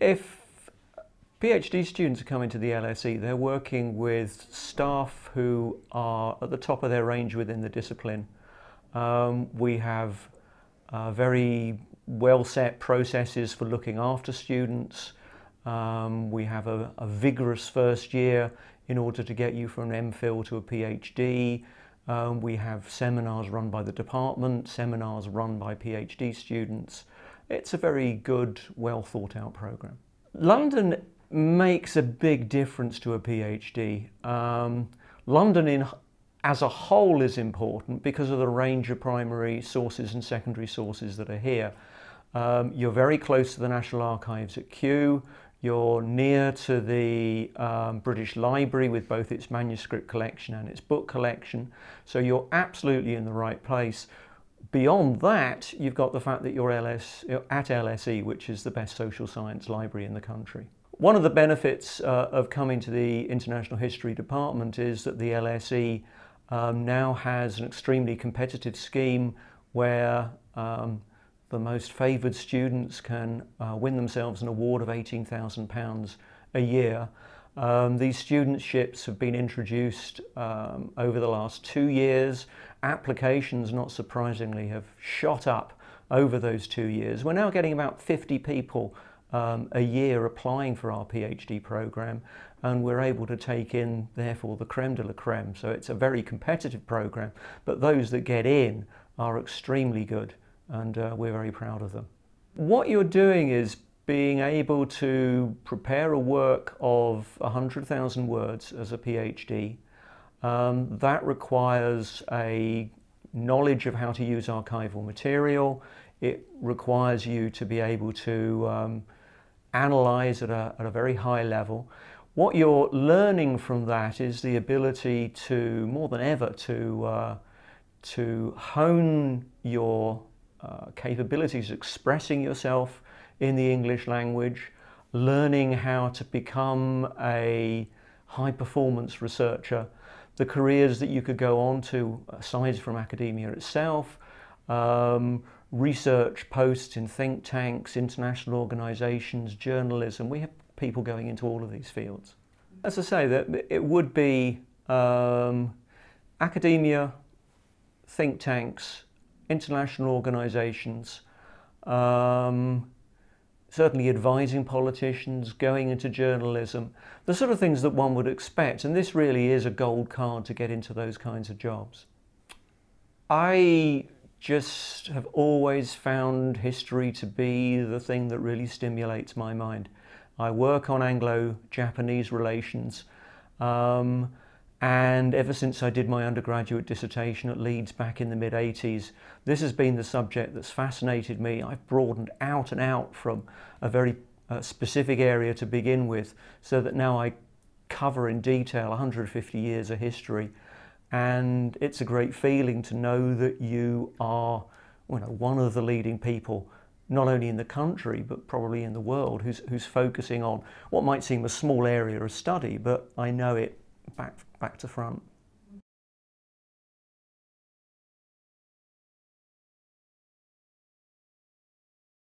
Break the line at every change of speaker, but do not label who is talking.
If PhD students are coming to the LSE, they're working with staff who are at the top of their range within the discipline. Um, we have uh, very well set processes for looking after students. Um, we have a, a, vigorous first year in order to get you from an MPhil to a PhD. Um, we have seminars run by the department, seminars run by PhD students. It's a very good, well thought out program. London makes a big difference to a PhD. Um, London in, as a whole is important because of the range of primary sources and secondary sources that are here. Um, you're very close to the National Archives at Kew. You're near to the um, British Library with both its manuscript collection and its book collection. So you're absolutely in the right place. Beyond that, you've got the fact that you're, LS, at LSE, which is the best social science library in the country. One of the benefits uh, of coming to the International History Department is that the LSE um, now has an extremely competitive scheme where um, the most favoured students can uh, win themselves an award of £18,000 a year. Um, these studentships have been introduced um, over the last two years. Applications, not surprisingly, have shot up over those two years. We're now getting about 50 people um, a year applying for our PhD program, and we're able to take in, therefore, the creme de la creme. So it's a very competitive program, but those that get in are extremely good and uh, we're very proud of them. What you're doing is being able to prepare a work of 100,000 words as a PhD. Um, that requires a knowledge of how to use archival material. It requires you to be able to um, analyze at a, at a very high level. What you're learning from that is the ability to, more than ever, to, uh, to hone your uh, capabilities, expressing yourself in the English language, learning how to become a high performance researcher, the careers that you could go on to aside from academia itself, um, research posts in think tanks, international organizations, journalism. We have people going into all of these fields. As I say, that it would be um, academia, think tanks, international organizations, um, certainly advising politicians, going into journalism, the sort of things that one would expect. And this really is a gold card to get into those kinds of jobs. I just have always found history to be the thing that really stimulates my mind. I work on Anglo Japanese relations. Um, and ever since I did my undergraduate dissertation at Leeds back in the mid 80s, this has been the subject that's fascinated me. I've broadened out and out from a very uh, specific area to begin with, so that now I cover in detail 150 years of history. And it's a great feeling to know that you are you know, one of the leading people, not only in the country, but probably in the world, who's, who's focusing on what might seem a small area of study, but I know it back, back to front.